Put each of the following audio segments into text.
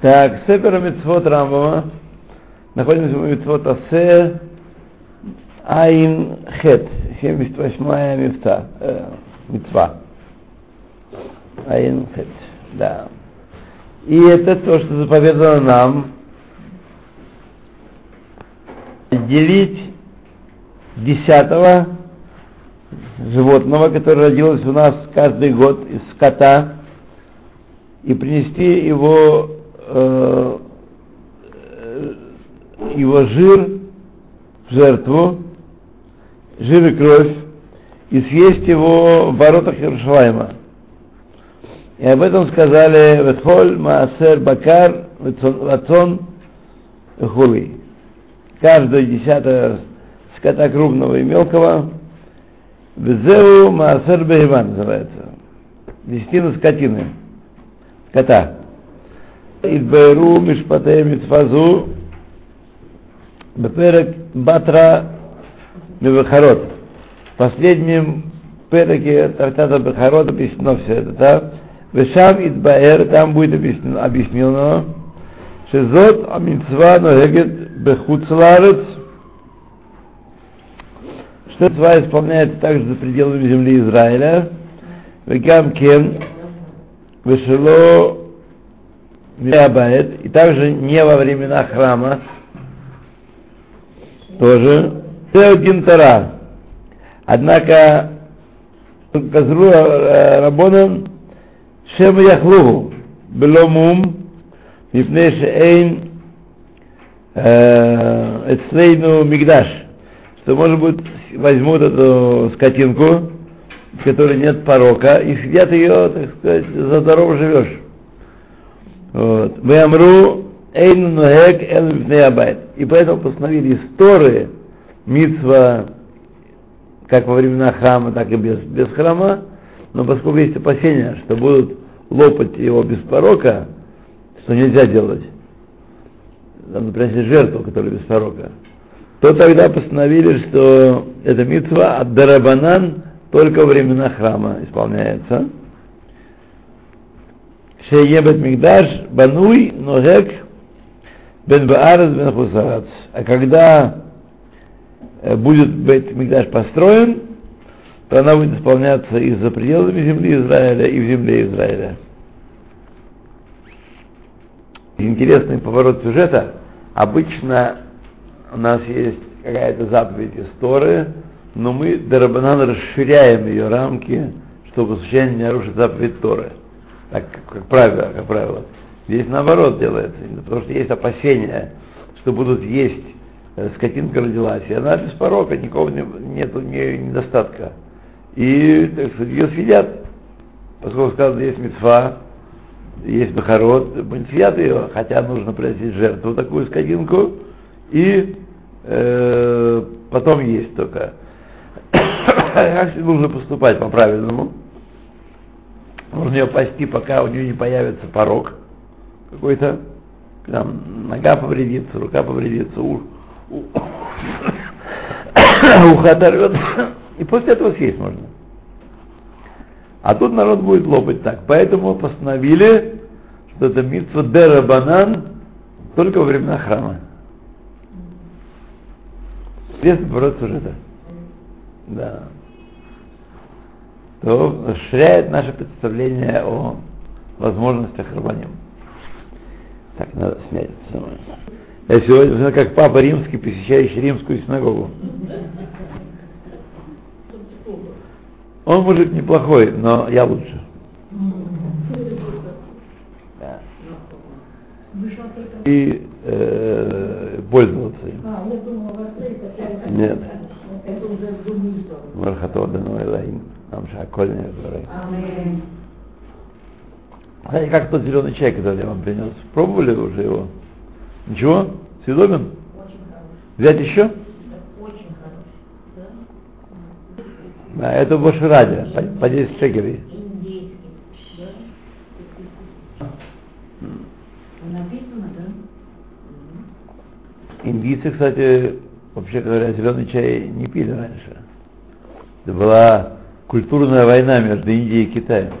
Так, Сепер Митцвот Рамбама. Находимся в Митцвот Асе Айн Хет. 78-я мифта. Э, митцва. Айн Хет. Да. И это то, что заповедано нам делить десятого животного, которое родилось у нас каждый год из скота, и принести его, э, его жир в жертву, жир и кровь, и съесть его в воротах Иерушалайма. И об этом сказали Ветхоль, Маасер, Бакар, Вацон, Хули. Каждое десятое скота крупного и мелкого, Везеу Маасер Бехиван называется. Десятина скотины. Кота. Идберу Мишпатей Митфазу Беперек Батра Мевахарот. В последнем переке Тартата Бехарот объяснено все это, да? Вешам Идбаэр, там будет объяснено, объяснено Шезот Амитсва Ногегет Бехуцларец, что Цва исполняется также за пределами земли Израиля, Вегам Кен, Вешело Миабаэт, и также не во времена храма, тоже, Теодин Тара. Однако, Казру Рабонан, Шем Яхлуху, Беломум, Мипней Шейн, Эцлейну Мигдаш, что, может быть, возьмут эту скотинку, в которой нет порока, и съедят ее, так сказать, за здорово живешь. Вот. Вэмру эйн нуэк эл И поэтому постановили истории митсва как во времена храма, так и без, без храма, но поскольку есть опасения, что будут лопать его без порока, что нельзя делать, надо приносить жертву, которая без порока, то тогда постановили, что эта митцва от Дарабанан только во времена храма исполняется. Шеебет Мигдаш Бануй Ногек Бен Баарес Бен Хусарац. А когда будет Бет Мигдаш построен, то она будет исполняться и за пределами земли Израиля, и в земле Израиля. Интересный поворот сюжета. Обычно у нас есть какая-то заповедь из Торы, но мы Дарабанан расширяем ее рамки, чтобы случайно не нарушить заповедь Торы. Так, как правило, как правило. Здесь наоборот делается, потому что есть опасения, что будут есть, э, скотинка родилась, и она без порока, никого не, нет у нее недостатка. И, так сказать, ее съедят, поскольку сказано, есть мецва, есть бахарот, съедят ее, хотя нужно приносить жертву такую скотинку, и э, потом есть только. Как нужно поступать по-правильному? Нужно ее пасти, пока у нее не появится порог какой-то. Там нога повредится, рука повредится, ух, ухо оторвется. И после этого съесть можно. А тут народ будет лопать так. Поэтому постановили, что это митцва дера банан только во времена храма. Интересный поворот сюжета. Да. То расширяет наше представление о возможностях рабаним. Так, надо снять самое. Я сегодня как папа римский, посещающий римскую синагогу. Он мужик неплохой, но я лучше. Да. И э, пользоваться им. Нет. Бархато Дану Элаим. Нам шакольный Знаете, как тот зеленый чай, который я вам принес? Пробовали уже его? Ничего? Съедобен? Взять еще? Да, это больше ради, по, по 10 шекелей. Индийцы, кстати, вообще говоря, зеленый чай не пили раньше. Это была культурная война между Индией и Китаем.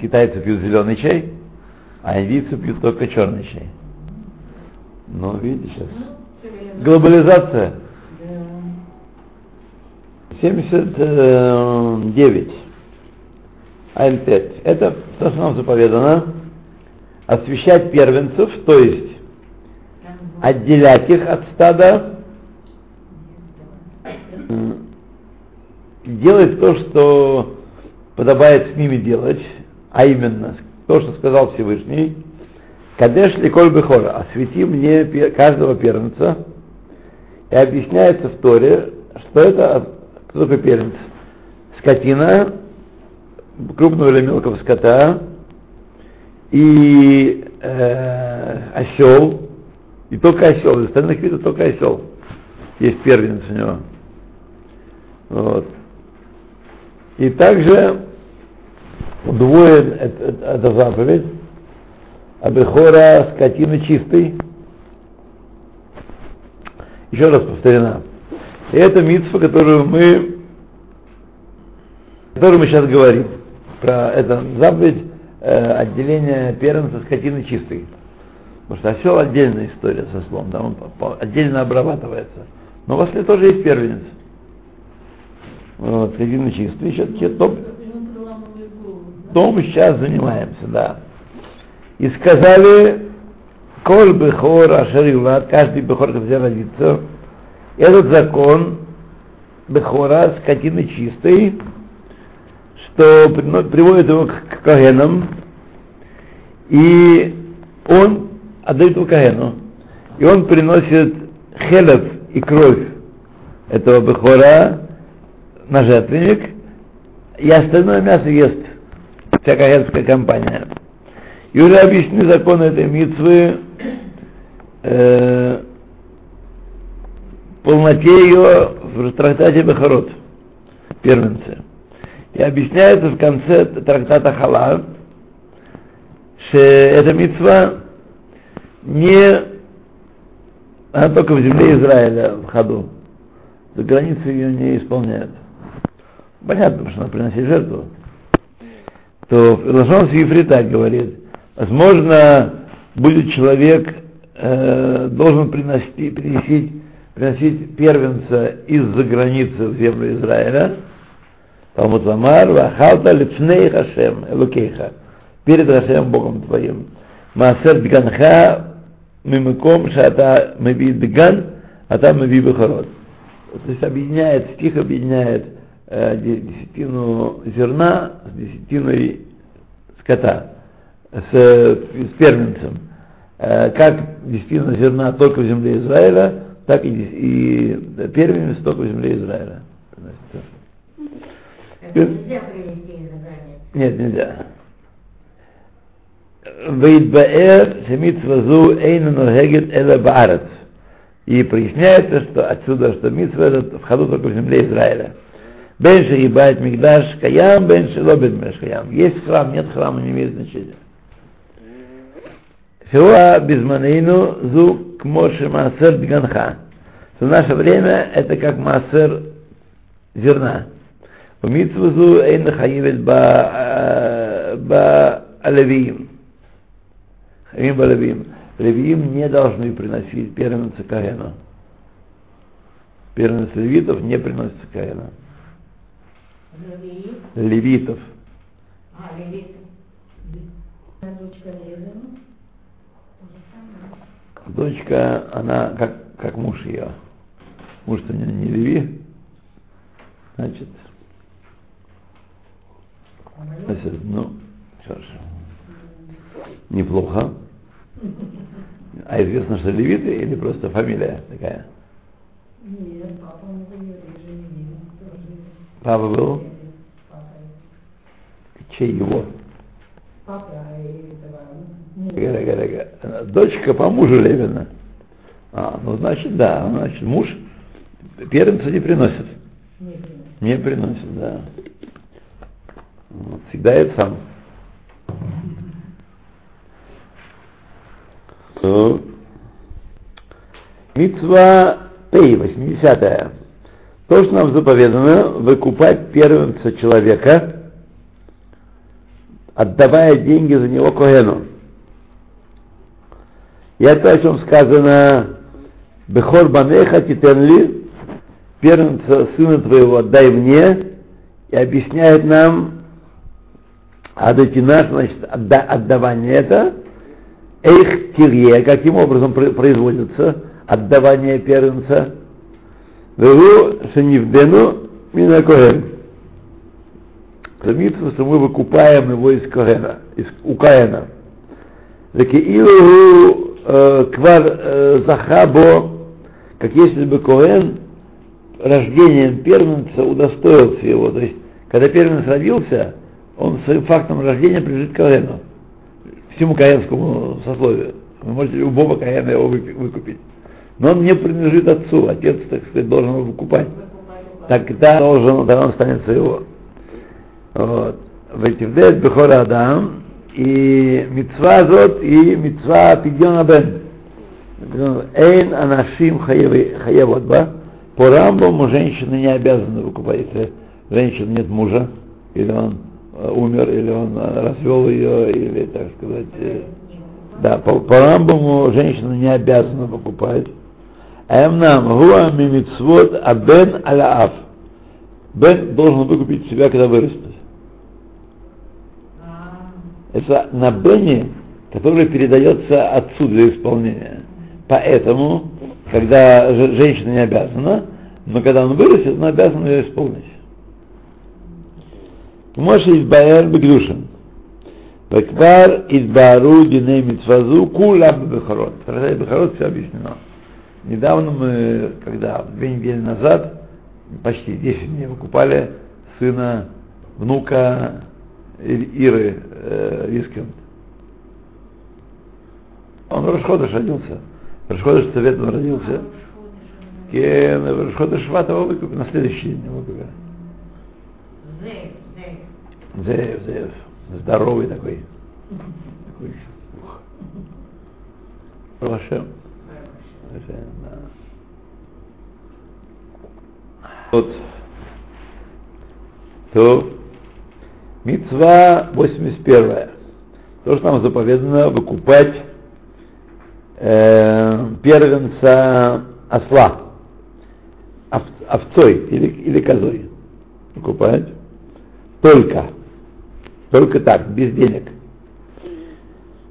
китайцы пьют зеленый чай, а индийцы пьют только черный чай. Ну, видите сейчас. Глобализация. 79. Айн 5. Это то, что нам заповедано. Освещать первенцев, то есть отделять их от стада, делать то, что подобает с ними делать, а именно то, что сказал Всевышний, Кадеш Ликоль Бехора, освети мне каждого первенца, и объясняется в Торе, что это кто такой первенец? Скотина, крупного или мелкого скота, и э, осел, и только осел, из остальных видов только осел. Есть первенец у него. Вот. И также удвоен эта, заповедь, Абихора скотины чистой. Еще раз повторена. И это митцва, которую мы, которую мы сейчас говорим. Про это заповедь э, отделения первенца скотины чистой. Потому что осел отдельная история со слом, там он отдельно обрабатывается. Но у вас тоже есть первенец. Вот, скотина чистая. Сейчас то, то мы сейчас занимаемся, да. И сказали, Коль Бехор Ашер каждый Бехор, который родится, этот закон Бехора, скотины чистой, что приводит его к Кагенам, и он отдает его Кагену, и он приносит хелев и кровь этого Бехора на жертвенник, и остальное мясо ест вся кагенская компания. И уже объяснены законы этой митвы э, полноте ее в трактате Бахарот, первенце. И объясняется в конце трактата Халав, что эта митцва не она только в земле Израиля в ходу. За границей ее не исполняют. Понятно, что она приносит жертву. То Лошон Сифри так говорит. Возможно, будет человек э, должен принести, принести, приносить первенца из-за границы в землю Израиля. Талмуд Ламар, Вахалта Липней Хашем, Элукейха, перед Хашем Богом твоим. Маасер Дганха, Мимиком, Шата Маби Дган, а там Бахарот. То есть объединяет, стих объединяет десятину зерна с десятиной скота, с, с первенцем. Э, как десятина зерна только в земле Израиля, так и, и первенец только в земле Израиля. Нельзя привести из Нет, нельзя. Вейдбаэр семитвазу эйна ногегет эла баарец. И проясняется, что отсюда, что митцва это в ходу только в земле Израиля. Бен шеибает мигдаш каям, бен шелобет меш каям. Есть храм, нет храма, не имеет значения. Фиуа безманейну зу кмоши маасер дганха. В наше время это как маасер зерна. У митцву эйна хаивет ба, ба алевиим. Хаим ба алевиим. Левиим не должны приносить первенца Каэна. Первенец левитов не приносится Каэна. Левитов. А, левитов. Дочка Левина. Дочка, она как, как муж ее. Муж-то не, не Леви. Значит, значит, ну, что ж, неплохо. А известно, что левиты или просто фамилия такая? Нет, папа не. Папа был? Чей его? Дочка по мужу Левина. А, ну значит, да, значит, муж первенца не приносит. Не приносит, да. Всегда это сам. Ну, Митцва Пей, 80 То, что нам заповедано, выкупать первенца человека отдавая деньги за него Когену. И это о чем сказано Бехор Банеха Титенли, первенца сына твоего отдай мне, и объясняет нам Адатина, значит, отда, отдавание это, Эйх Тирье, каким образом производится отдавание первенца, Вегу Шанивдену Минакоэн. Стремится, что мы выкупаем его из Коэна, из, у Каэна. Закиилу э, квар э, захабо, как если бы Коэн рождением первенца удостоился его. То есть, когда первенец родился, он своим фактом рождения принадлежит Коэну, всему каенскому сословию. Вы можете любого Каэна его выкупить. Но он не принадлежит отцу, отец, так сказать, должен его выкупать. Тогда должен, тогда он станет своего. Вот. Ветивдет Бехора Адам и мецва зот и мецва Пидьона Бен. Эйн анашим хаевот ба. По Рамбаму женщины не обязаны выкупать, если женщины нет мужа, или он э, умер, или он э, развел ее, или, так сказать, э, да, по, по Рамбаму женщина не обязана покупать. Эмнам гуа мимицвот абен аляав. Бен должен выкупить себя, когда вырастет. Это на Бене, который передается отцу для исполнения. Поэтому, когда женщина не обязана, но когда он вырастет, она обязана ее исполнить. Моше Избаэр Бегдушин. Веквар Идбару Диней Митсвазу Кулам Бехарот. Бехарот все объяснено. Недавно мы, когда две недели назад, почти 10 дней выкупали сына, внука Иры э, Вискин. Он Рашходыш родился. Рашходыш Цвет он родился. В Рашходыш Шват его выкупили, на следующий день его выкупили. Зеев, Зеев. Здоровый такой. такой. Да. Вот. То Мецва 81. То, что нам заповедано выкупать э, первенца осла, ов, овцой или, или козой. Выкупать. Только. Только так, без денег.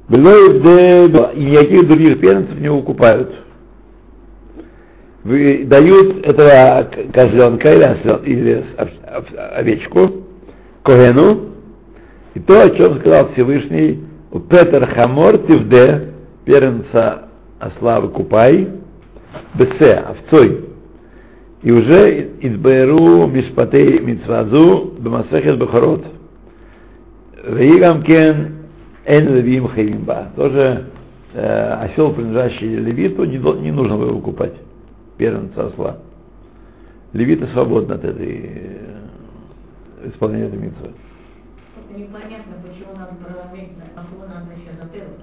И никаких других первенцев не выкупают. Дают этого козленка или, или овечку, Когену, и то, о чем сказал Всевышний, у Петр Хамор Тивде, первенца осла выкупай, Бесе, овцой, и уже изберу мишпатей мицвазу бемасехет бахарот. Вейгам кен эн левим хеймба. Тоже э, осел, принадлежащий левиту, не, не нужно его выкупать, первенца осла. Левиты свободны от этой исполнение этой митцвы. Непонятно, почему надо проломить, а кого надо еще затылок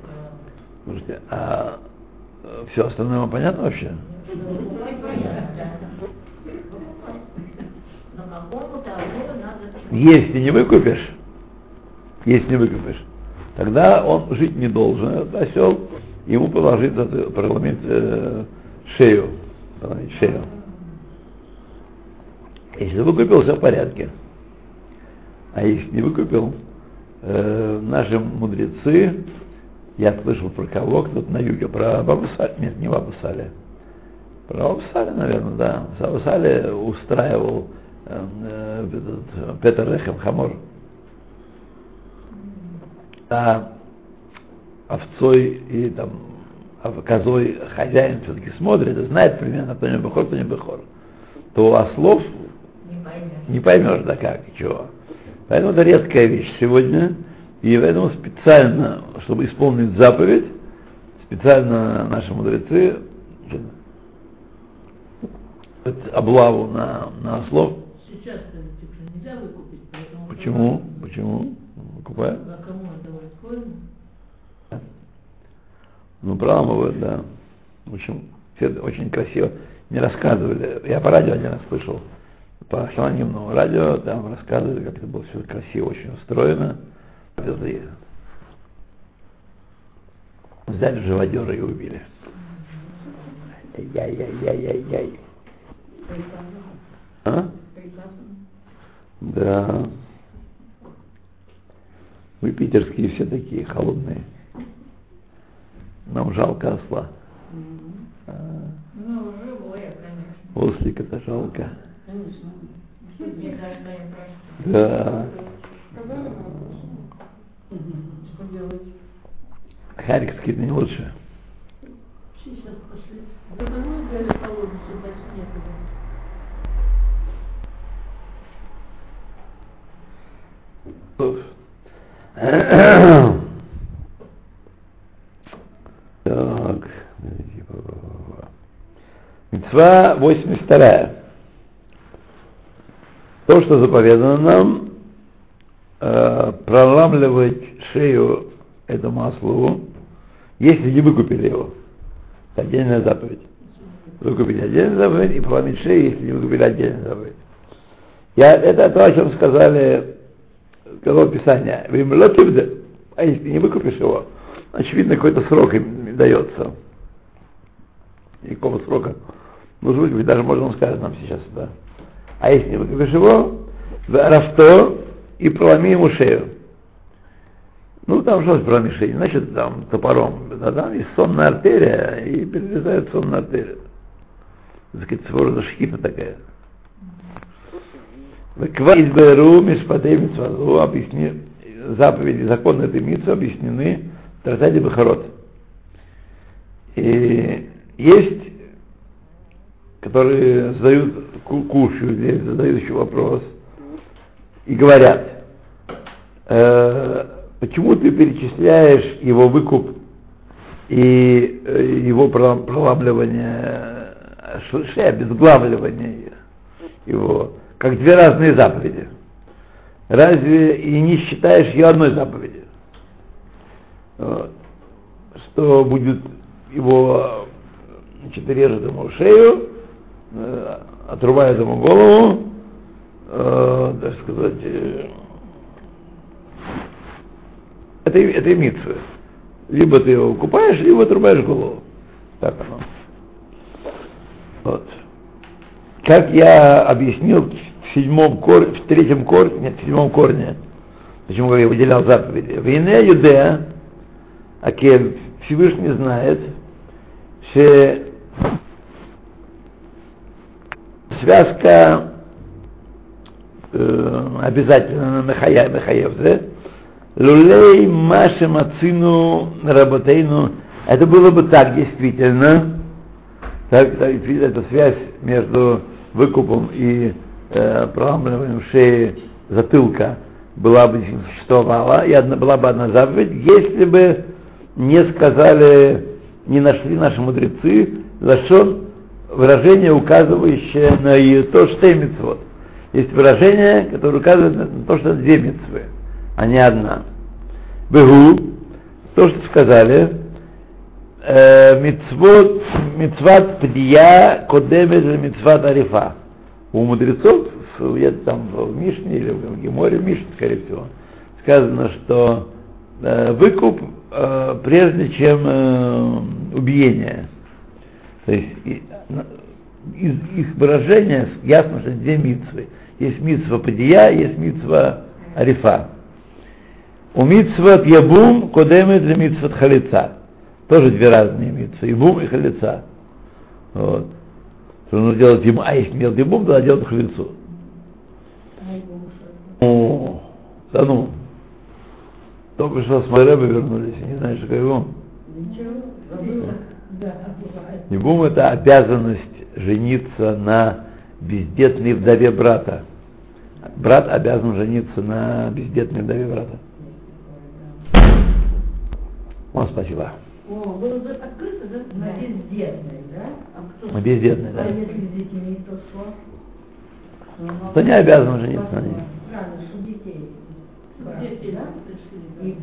Слушайте, а все остальное вам понятно вообще? Если не выкупишь, если не выкупишь, тогда он жить не должен, этот осел, ему положить, проломить э, шею, шею. Если выкупил, все в порядке. А их не выкупил, э, наши мудрецы, я слышал про кого, кто-то на юге, про Бабу Саль, нет, не Бабу Саля, про Бабу Саля, наверное, да, Бабу Саля устраивал э, э, этот, Петр Рехем Хамор, а овцой и там козой хозяин все-таки смотрит и знает примерно, кто не бехор, кто не бехор, то у ослов не поймешь, не поймешь да как, чего. Поэтому это редкая вещь сегодня, и поэтому специально, чтобы исполнить заповедь, специально наши мудрецы облаву на, на ослов. Сейчас нельзя выкупить, поэтому... Почему? Почему? Выкупают? А кому это Ну, проламывают, да. В общем, все очень красиво. Не рассказывали. Я по радио один раз слышал по анонимному радио, там рассказывали, как это было все красиво, очень устроено. Везли. Взяли живодера и убили. Яй-яй-яй-яй-яй. А? Да. Вы питерские все такие холодные. Нам жалко осла. А, Ну, живое, конечно. Ослика-то жалко. Конечно. Просто. Да. Что делать? Харьковские-то не лучше. Сейчас пошли. Да давно взяли колодцы, так некуда. Мецва 82. То, что заповедано нам, э, проламливать шею этому ослу, если не выкупили его. Это отдельная заповедь. Выкупить отдельную заповедь и проломить шею, если не выкупили отдельную заповедь. Я, это то, о чем сказали, сказал Писание. А если не выкупишь его, очевидно, какой-то срок им дается. И какого срока нужно выкупить, даже можно сказать нам сейчас, да. А если выкупишь его, рафто и проломи ему шею. Ну, там что проломи шею? Значит, там топором. Да, там есть сонная артерия, и перерезают сонную артерию. Так сказать, своего шхита такая. Квайт Беру Мишпатей Митсвазу объясни, заповеди, законы этой митцвы объяснены в Тратаде Бахарот. И есть, которые задают ку- кушают здесь, задают еще вопрос и говорят, э, почему ты перечисляешь его выкуп и э, его пролам- проламливание, ш- шея, обезглавливание его, как две разные заповеди. Разве и не считаешь ее одной заповедью? Что будет его, значит, режет ему шею, отрубает ему голову, э, так сказать, э, это, это митцвы. Либо ты его купаешь, либо отрубаешь голову. Так оно. Вот. Как я объяснил в седьмом корне, в третьем корне, нет, в седьмом корне, почему я выделял заповеди. Вине Юдея, Акен Всевышний знает, что связка э, обязательно на Мехаевзе, Лулей Маши Мацину Работейну, это было бы так действительно, так, так, эта связь между выкупом и э, проламыванием шеи затылка была бы существовала, и одна, была бы одна заповедь, если бы не сказали, не нашли наши мудрецы лашон выражение, указывающее на то, что и. Есть выражение, которое указывает на то, что две митцвы, а не одна. Бегу, то, что сказали, э, митцвот, митцват пдия кодемет митцват арифа. У мудрецов, где-то там в Мишне или в Геморе, Мишне, скорее всего, сказано, что э, выкуп э, прежде чем убиение. То есть из их выражения ясно, что две митцвы. Есть митцва падия, есть митцва арифа. У митцва пьябум кодемет для митцва халица. Тоже две разные митцвы. Ибум и халица. Вот. Что нужно делать ему, а если делать ибум, тогда делать халицу. О, да ну. Только что с Майреба вернулись, не знаю, что его. Ничего, Да. Ибум это обязанность жениться на бездетной вдове брата. Брат обязан жениться на бездетной вдове брата. О, спасибо. О, было за- открыто, да? На бездетной, да? А кто? На бездетной, да. А если с детьми, то что? То не обязан жениться на ней. Правильно, что детей. Дети, да? пришли, И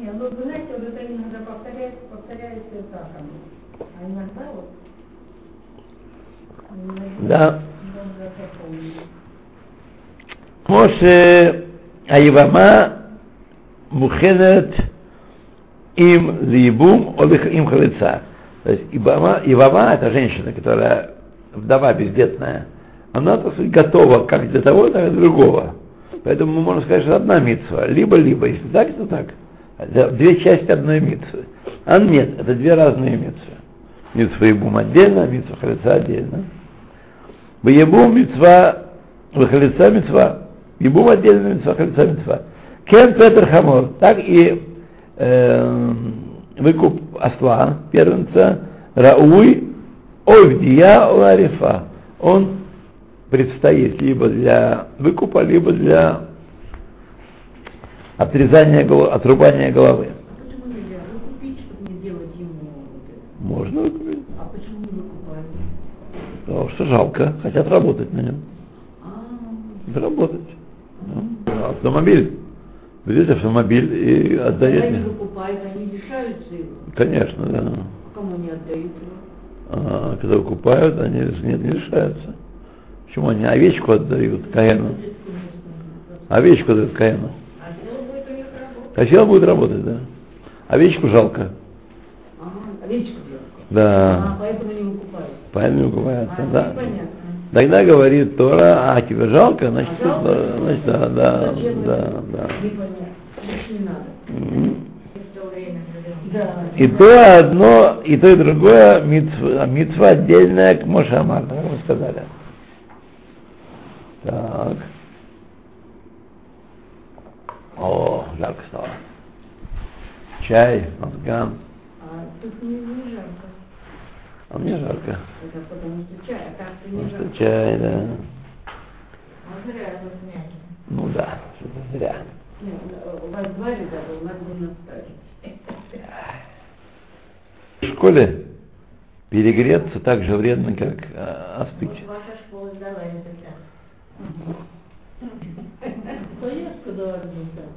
бум. Не, ну вы знаете, вот это иногда повторяется, повторяется так оно. А иногда вот. Да. Моше Айвама мухенет им либум олих им халица. То есть Ибама, Ивама, это женщина, которая вдова бездетная, она, так сказать, готова как для того, так и для другого. Поэтому мы можем сказать, что одна митцва. Либо-либо. Если так, то так. Это две части одной митцвы. А нет, это две разные митцвы. Митцва Ибум отдельно, митцва Халица отдельно. Ебум митцва, в Халица митцва. Ебум отдельно, митцва Халица митцва. Кен Петр Хамор. Так и э, выкуп осла, первенца, Рауй, Ойвдия, Оларифа. Он предстоит либо для выкупа, либо для отрезания, голов- отрубания головы. А почему нельзя выкупить, чтобы не делать ему вот это? Можно выкупить. А почему не выкупают? Потому что жалко, хотят работать на нем. А, Заработать. Ну, автомобиль. Берете автомобиль и когда отдаете. они выкупают, они лишаются его. Конечно, да. А Кому не отдают его? А когда выкупают, они нет, не лишаются. Почему они овечку отдают Каину? Овечку отдают Каину. А дело будет у них Косел будет работать, да. Овечку жалко. Ага, овечку. А, Да. поэтому не выкупают. Поэтому выкупается, А, да. Тогда говорит Тора, а тебе жалко, значит, А жалко? да, значит, да, да, да, да. Не. И то одно, и то и другое митцва, митцва отдельная к Мошамар, как мы сказали. Так. О, жарко стало. Чай, мозган. А тут не, не жарко. А мне жарко. Это потому что чай, а так-то не Потому жарко. что чай, да. А зря знаете. Ну да, что-то зря. Не, у вас два ребята, у нас бы наставить. В школе перегреться так же вредно, как э, остыть. Ваша школа сдала результат. До Аргента. Смеются там.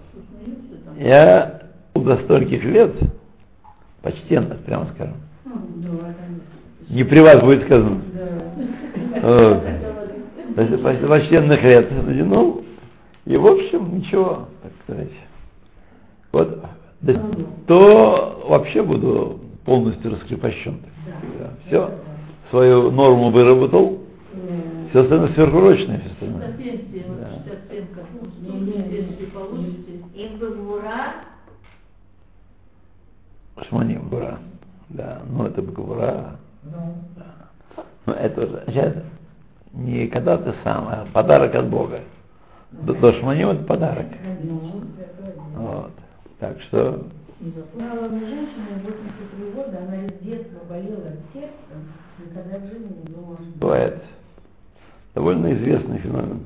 Я до стольких лет, почтенно, прямо скажем, Ну, да, не при вас будет сказано, Да. Вот. Почтенных лет, ну, и в общем, ничего, так сказать. Вот, да, то вообще буду полностью раскрепощен. Все, свою норму выработал, все остальное сверхурочное. Все остальное. Да. 67 как, ну, столько, если получите. И в Гура Шманим, бура. Да, ну это бура. Ну, Ну это уже, сейчас не когда ты сам, а подарок от Бога. До, до шманим это подарок. Ну, Вот. Так что. Знала одну женщину, 83 года, она с детства болела сердцем, никогда в жизни не думала, что... бывает довольно известный феномен.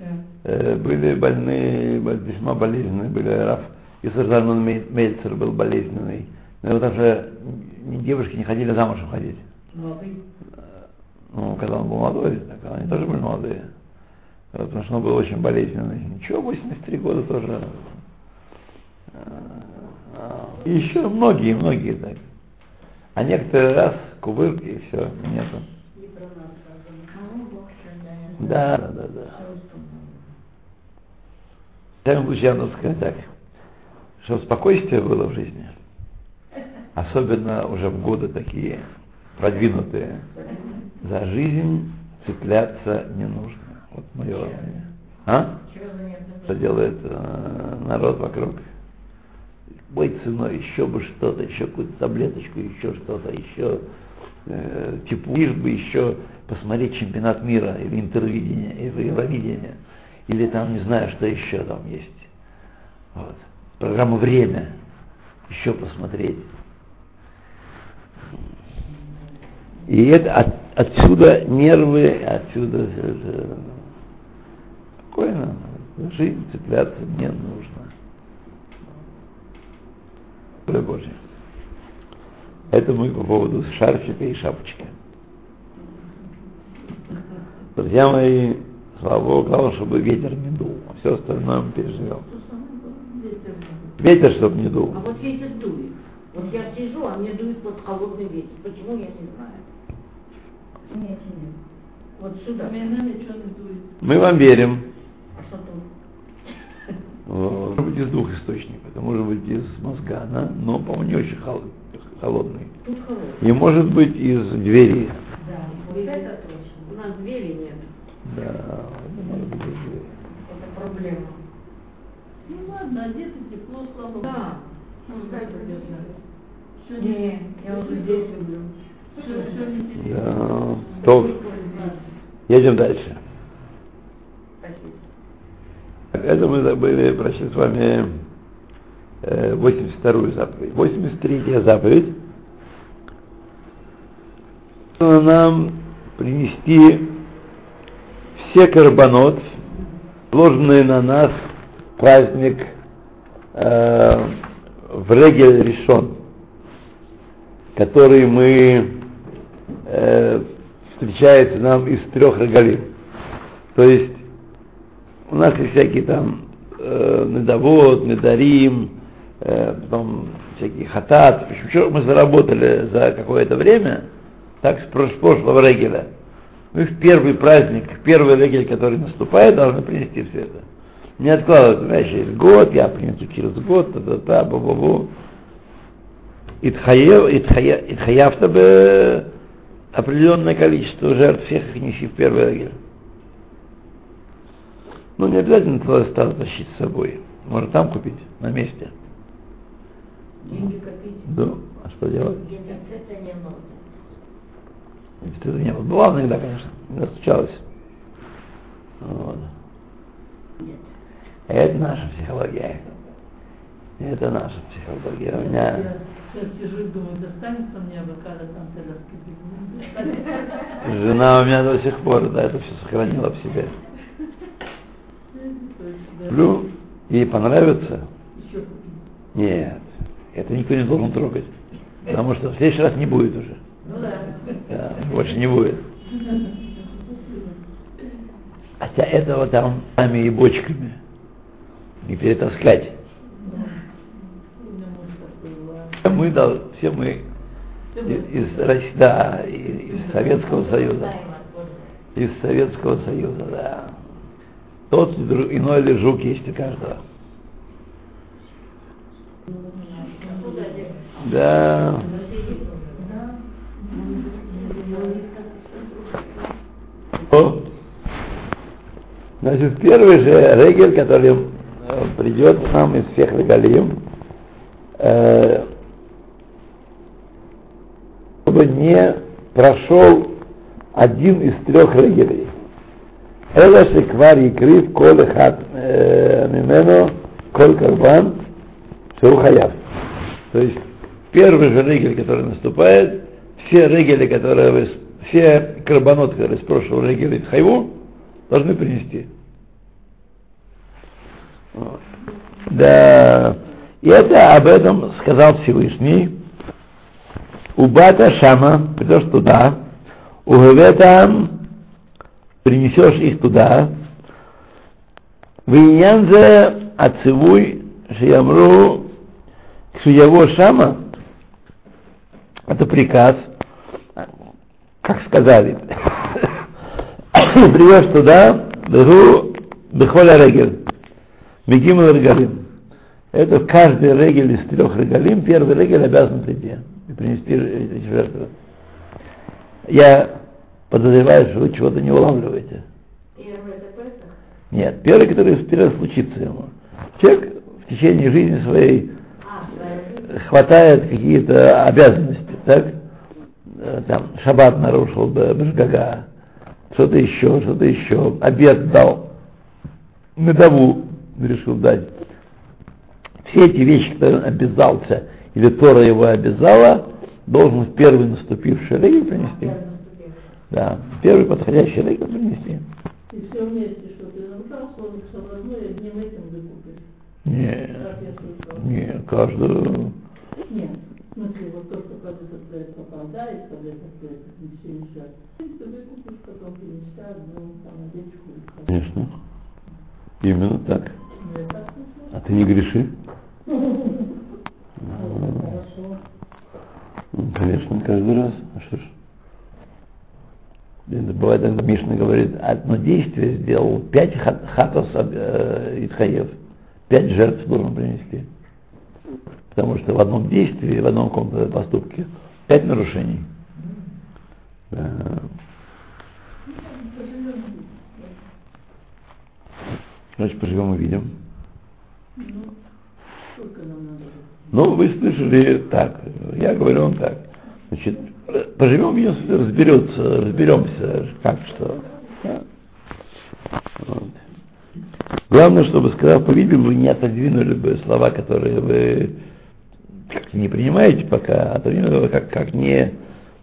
Да. Э, были больные, бол- весьма болезненные, были Раф Юсуф Зальман Мей- Мельцер был болезненный. Но его даже девушки не ходили замуж уходить. Молодые. Ну, когда он был молодой, так они тоже были молодые. Потому что он был очень болезненный. Ничего, 83 года тоже. И еще многие, многие так. А некоторые раз кувырки и все, нету. А. Да, да, да, да. Я надо сказать так, чтобы спокойствие было в жизни, особенно уже в годы такие продвинутые, за жизнь цепляться не нужно. Вот мое мнение. А? Что делает э, народ вокруг? Бой ценой, еще бы что-то, еще какую-то таблеточку, еще что-то, еще э, типа, лишь бы еще посмотреть чемпионат мира или интервидение, или Евровидение, или там не знаю, что еще там есть. Вот. Программа «Время» еще посмотреть. И это от- отсюда нервы, отсюда это. спокойно. Жизнь цепляться не нужно. Воля Божья. Это мы по поводу шарфика и шапочки. Друзья мои, слава Богу, главное, чтобы ветер не дул. А все остальное мы переживем. Ветер чтобы не дул. А вот ветер дует. Вот я сижу, а мне дует вот холодный ветер. Почему, я не знаю. Нет, нет. Вот сюда. Мы вам верим. А? Вот. быть из двух источников. Это может быть из мозга, да? но, по-моему, не очень хол- холодный. И может быть из двери. Да, вот это точно. У нас двери нет. Да, это может быть из двери. Это проблема. Ну ладно, одеты тепло, слава Богу. Да. Пускай придется. Не, я уже здесь люблю. Да. То, едем дальше. Спасибо. Это мы забыли прочли с вами э, 82-ю заповедь. 83-я заповедь. Нам принести все карбонот, вложенные на нас праздник э, в Регель решен, который мы э, встречается нам из трех регалим. То есть у нас есть всякие там э, медовод, медарим, э, потом всякие хатат. Что мы заработали за какое-то время, так с прош- прошлого регеля. Мы в первый праздник, в первый регель, который наступает, должны принести все это. Не откладывать, знаешь, есть год, я принесу через год, та-та-та, бу-бу-бу. Итхаявта бы определенное количество жертв всех их неси в первый регель. Ну, не обязательно целое стадо тащить с собой. Можно там купить, на месте. Деньги копить. Да. А что делать? Это это не было. Бывало иногда, конечно. Иногда случалось. Вот. Это наша психология. Это наша психология. У меня... Я сейчас сижу и думаю, достанется мне авокадо там тогда Жена у меня до сих пор да, это все сохранила в себе. Люблю, ей понравится. Нет, это никто не должен трогать. Потому что в следующий раз не будет уже. Да. Да, больше не будет. Хотя этого там сами и бочками не перетаскать. Мы, дол- все мы из, из да, из Советского Союза. Из Советского Союза, да. Тот иной ли жук есть у каждого. Да. Вот. Значит, первый же регель, который э, придет нам из всех регалием, э, чтобы не прошел один из трех регелей. Это шеквар икрив кол хат э, мимено кол карбан шеухаяв. То есть первый же регель, который наступает, все регели, которые все карбонот, которые с прошлого в хайву, должны принести. Вот. Да. И это об этом сказал Всевышний. Убата Шама, придешь туда, там принесешь их туда, Виньянзе Ацивуй Шиямру Кшиyaво Шама, это приказ, как сказали, придешь туда, Бегу Бехоля Регель, Мегимал Регалим. Это каждый регель из трех регалим, первый регель обязан прийти и принести эти жертвы. Я подозреваю, что вы чего-то не улавливаете. Нет, первый, который первый случится ему. Человек в течение жизни своей А, хватает какие-то обязанности, так? Э, Там шаббат нарушил, б- бжгага, что-то еще, что-то еще, обед дал, медову решил дать. Все эти вещи, которые он обязался, или Тора его обязала, должен в первый наступивший регель принести. Наступил. Да, первый подходящий регель принести. И все вместе, что ты нарушал, словно соблазной, одним этим выкупишь. Не, Как я слышал. не, каждую Нет, в смысле, вот этот проект попадает, под этот проект принесешь, ты выкупишь, потом принесешь одну там овечку. и. Конечно. Именно так. Ну. А ты не греши? Хорошо. Ну, Конечно, каждый раз. А что ж? Это бывает, когда Мишна говорит, одно действие сделал пять хат- хатос э, Итхаев. пять жертв должен принести. Потому что в одном действии, в одном каком-то поступке пять нарушений. Да. Значит, поживем и видим. Ну, вы слышали так, я говорю вам так. Значит, поживем, видим, разберется, разберемся, как что. Вот. Главное, чтобы, сказав по Библии, вы не отодвинули бы слова, которые вы как не принимаете пока, а отодвинули как, как не,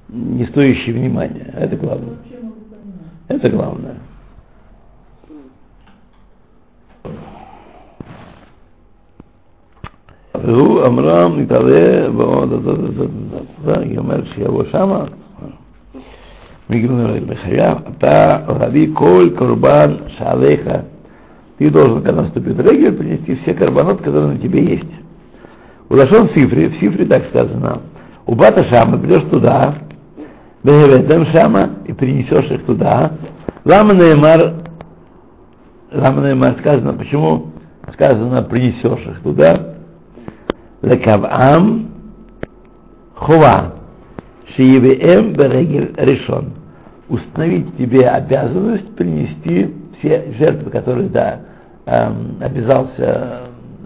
не стоящие внимания. Это главное. Вообще могу понять. Это главное. והוא אמרם מתעלה ועוד היא אומרת שיבוא שמה מגרון לחייו אתה להביא כל קורבן שעליך ты должен, когда наступит регель, принести все карбонот, которые на тебе есть. У Лашон в Сифре, в Сифре так сказано, у Бата Шама придешь туда, Бехеветем Шама, и принесешь их туда. Лама Неймар, Лама Неймар сказано, почему сказано, принесешь их туда, Лекавам Хова, Шиевеем Берегель Решон. Установить тебе обязанность принести все жертвы, которые да, эм, обязался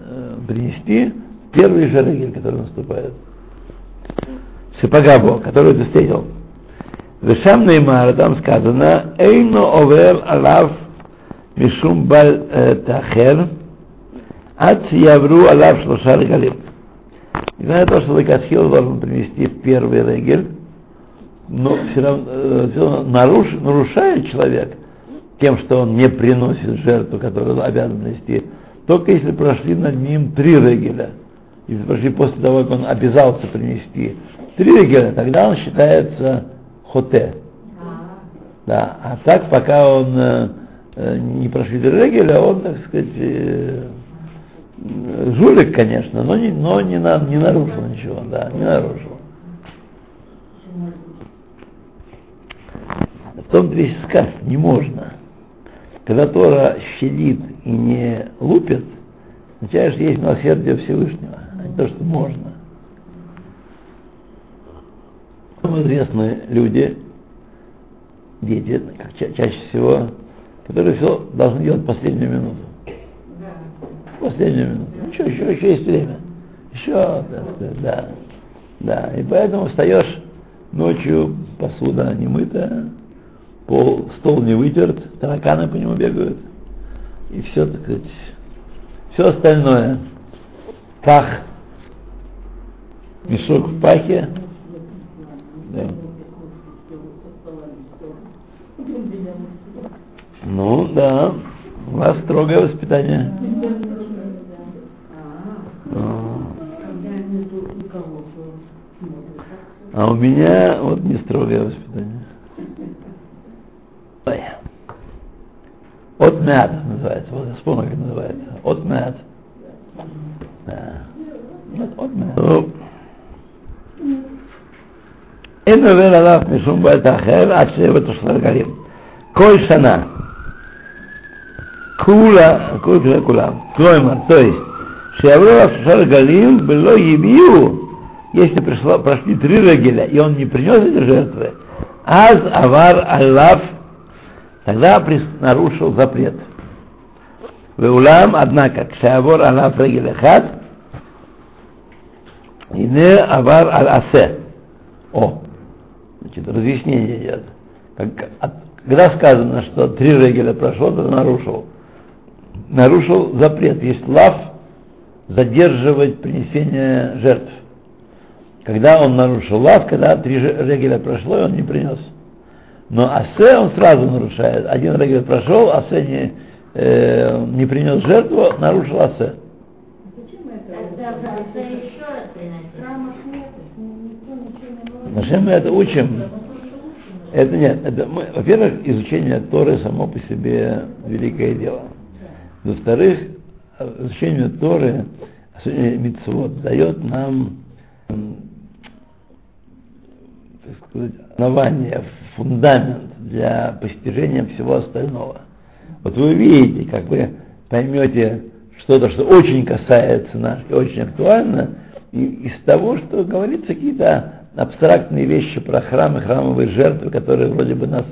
э, принести, первый же регель, который наступает. Шипагабо, который ты встретил. Вешам Неймар, там сказано, Эйно овер алав мишум баль тахер, ад явру алав шлоша регалим. Несмотря на то, что Лакасхил должен принести первый регель, но все равно, э, все равно наруш, нарушает человек тем, что он не приносит жертву, которую он обязан нести, только если прошли над ним три регеля. Если прошли после того, как он обязался принести три регеля, тогда он считается хоте. Да, а так, пока он э, э, не прошли три регеля, он, так сказать, э, жулик, конечно, но не, но не, на, не нарушил ничего, да, не нарушил. В том весь сказ не можно. Когда Тора щадит и не лупит, означает, что есть милосердие Всевышнего, а не то, что можно. Самые известные люди, дети, как ча- чаще всего, которые все должны делать в последнюю минуту. Последнюю минуту. Еще, еще, еще есть время. Еще, да, да, да. И поэтому встаешь ночью, посуда не мытая, пол, стол не вытерт, тараканы по нему бегают. И все, так сказать, все остальное. Пах, мешок в пахе. Да. Ну, да, у вас строгое воспитание. А. А у меня вот не строгое воспитание. Ой. От мят называется, вот я вспомнил, как называется. От мят. Да. От мят. Ну. אין עובר עליו משום בית אחר עד שבע תושבי גרים. כל שנה, כולה, כולה, כולם, כלומר, то есть, שיעברו עליו שלושה רגלים ולא יביאו, если пришло, прошли три регеля, и он не принес эти жертвы, аз авар аллав, тогда прис- нарушил запрет. Веулам, однако, кшавор аллав регель эхад, и не авар аль асе. О, значит, разъяснение идет. Как, от- когда сказано, что три регеля прошло, то нарушил. Нарушил запрет. Есть лав задерживать принесение жертв. Когда он нарушил лав, когда три регеля прошло, и он не принес. Но асе он сразу нарушает. Один регель прошел, асе не, э, не принес жертву, нарушил асе. Зачем это? Тогда завтра еще раз приносить. Храмов нет, никто ничего не Зачем мы это учим? Это нет, это мы, во-первых, изучение Торы само по себе великое дело. Во-вторых, изучение Торы, особенно митцвот, дает нам так сказать, основание, фундамент для постижения всего остального. Вот вы увидите, как вы поймете, что-то, что очень касается нас и очень актуально, и из того, что говорится какие-то абстрактные вещи про храмы, храмовые жертвы, которые вроде бы нас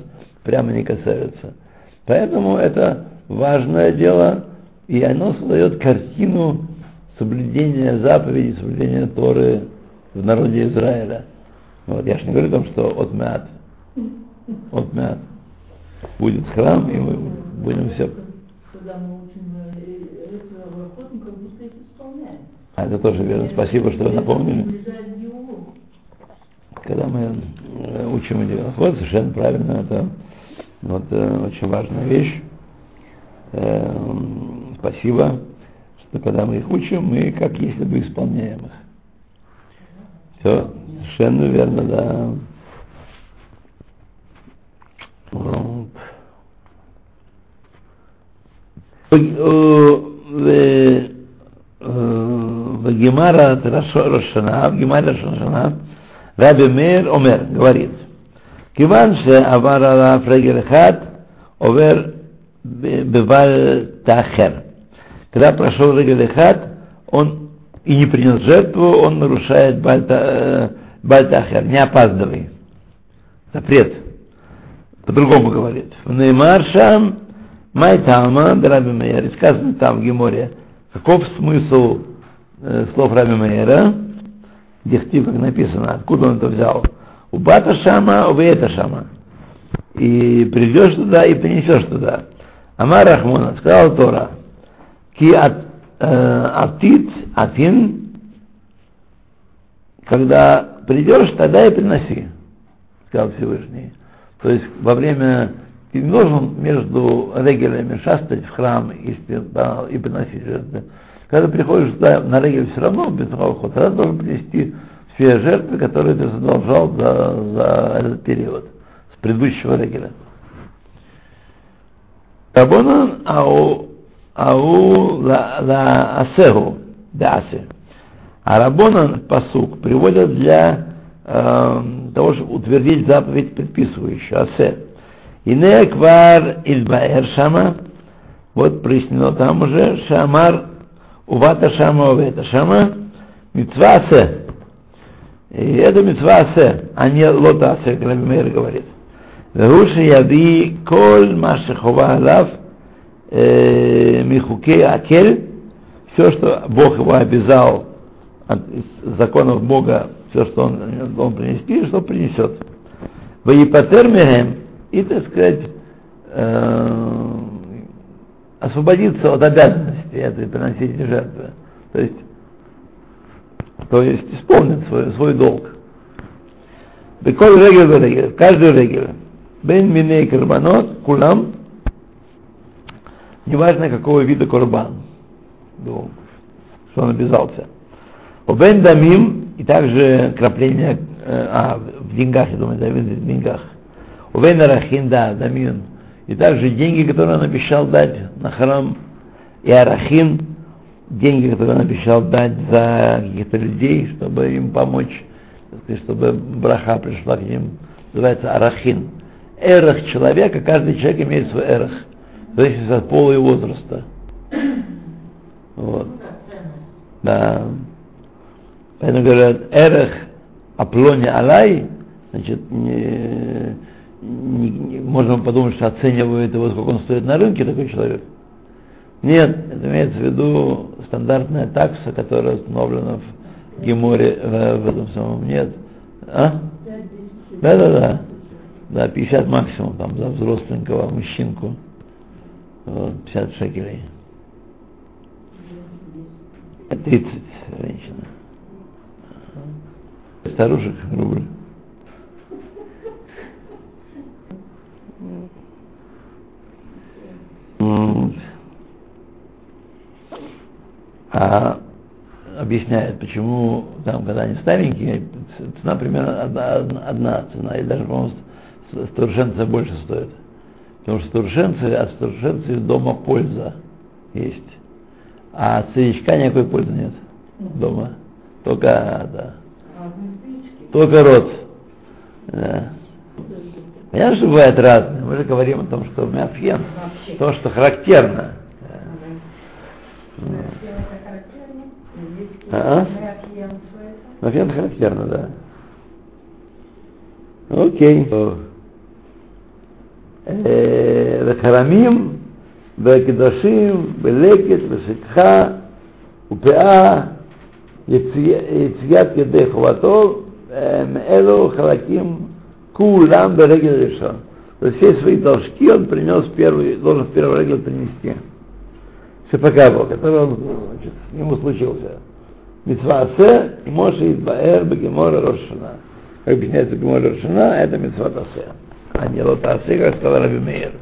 прямо не касаются. Поэтому это важное дело, и оно создает картину соблюдения заповедей, соблюдения Торы в народе Израиля. Вот, я же не говорю о том, что от мят, от мят будет храм, и мы будем все... А, это тоже верно. Спасибо, что вы напомнили когда мы э, учим эти вот совершенно правильно, это вот, э, очень важная вещь. Эм, спасибо, что когда мы их учим, мы как если бы исполняем их. Все совершенно верно, да. Вот. Гемара Рашана, в Гемаре Рашана Раби Мейр Омер говорит, Киван ше авар арав регель хат, овер бывал тахер. Когда прошел регель он и не принес жертву, он нарушает бальта, э, бальтахер, не опаздывай. Запрет. По-другому говорит. В Неймаршам Майтама, Раби Мейер, сказано там в Геморе, каков смысл э, слов Раби Мейера – где как написано, откуда он это взял. У Бата Шама, у Вейта Шама. И придешь туда, и принесешь туда. Амар Рахмона, сказал Тора, ки от, э, атит, атин, когда придешь, тогда и приноси, сказал Всевышний. То есть во время ты не должен между регелями шастать в храм и, и приносить жертвы. Когда приходишь туда на регель все равно без ход, тогда должен принести все жертвы, которые ты задолжал за, за этот период, с предыдущего регеля. Рабонан ау, ау ла, ла асеху, да асе. А Рабонан посук приводят для э, того, чтобы утвердить заповедь предписывающую, асе. Ине квар Ильбаэр Шама, вот прояснено там уже, Шамар Увата Шама Увета Шама, Мицвасе. И это Мицвасе, а не Лотасе, как Рабимейр говорит. Вегуши яви коль машехова алав михуке акель, все, что Бог его обязал от законов Бога, все, что он должен принести, что принесет. Ваипатер мехем, и, так сказать, освободиться от обязанности этой приносить жертвы. То есть, то есть исполнить свой, свой долг. Беколь регель регель, каждый регель. Бен миней карбанот, кулам, неважно какого вида курбан, что он обязался. Бен дамим, и также крапление, а, в деньгах, я думаю, да, в деньгах. Увейн Арахин, да, Дамин. И также деньги, которые он обещал дать на храм, и Арахин, деньги, которые он обещал дать за каких-то людей, чтобы им помочь, чтобы браха пришла к ним, называется Арахин. Эрах человека, каждый человек имеет свой эрах, в зависимости от пола и возраста. Вот. Да. Поэтому говорят, эрах аплоне алай, значит, не, не, не, можно подумать, что оценивают его, сколько он стоит на рынке, такой человек. Нет, это имеется в виду стандартная такса, которая установлена в Геморе, в, в этом самом, нет. А? Да, да, да. Да, 50 максимум, там, за взросленького мужчинку. Вот, 50 шекелей. 30 женщина. Старушек рубль. А объясняет, почему там, когда они старенькие, цена примерно одна, одна цена, и даже, по-моему, старушенцы больше стоит. Потому что старушенцы, от старушенцы дома польза есть. А от старичка никакой пользы нет дома. Только, да. Только рот. Да. Понятно, что бывает разное. Мы же говорим о том, что мяфьен, то, что характерно. А? Ракьем, что это? Нафен характерно, да. Окей. Э, Вехарамим, Векидашим, Белекет, Вешикха, Упеа, יציאת ידי חובתו, הם אלו חלקים כולם ברגל ראשון. То есть все свои должки он принес первый, должен в первый регель принести. Шепакаво, который он, значит, ему случился. Митцва Асе, и Моше Идбаэр Бегемора Рошана. Как объясняется Гемора Рошана, это Митцва Асе. А не Лота Асе, как сказал Раби Мейер.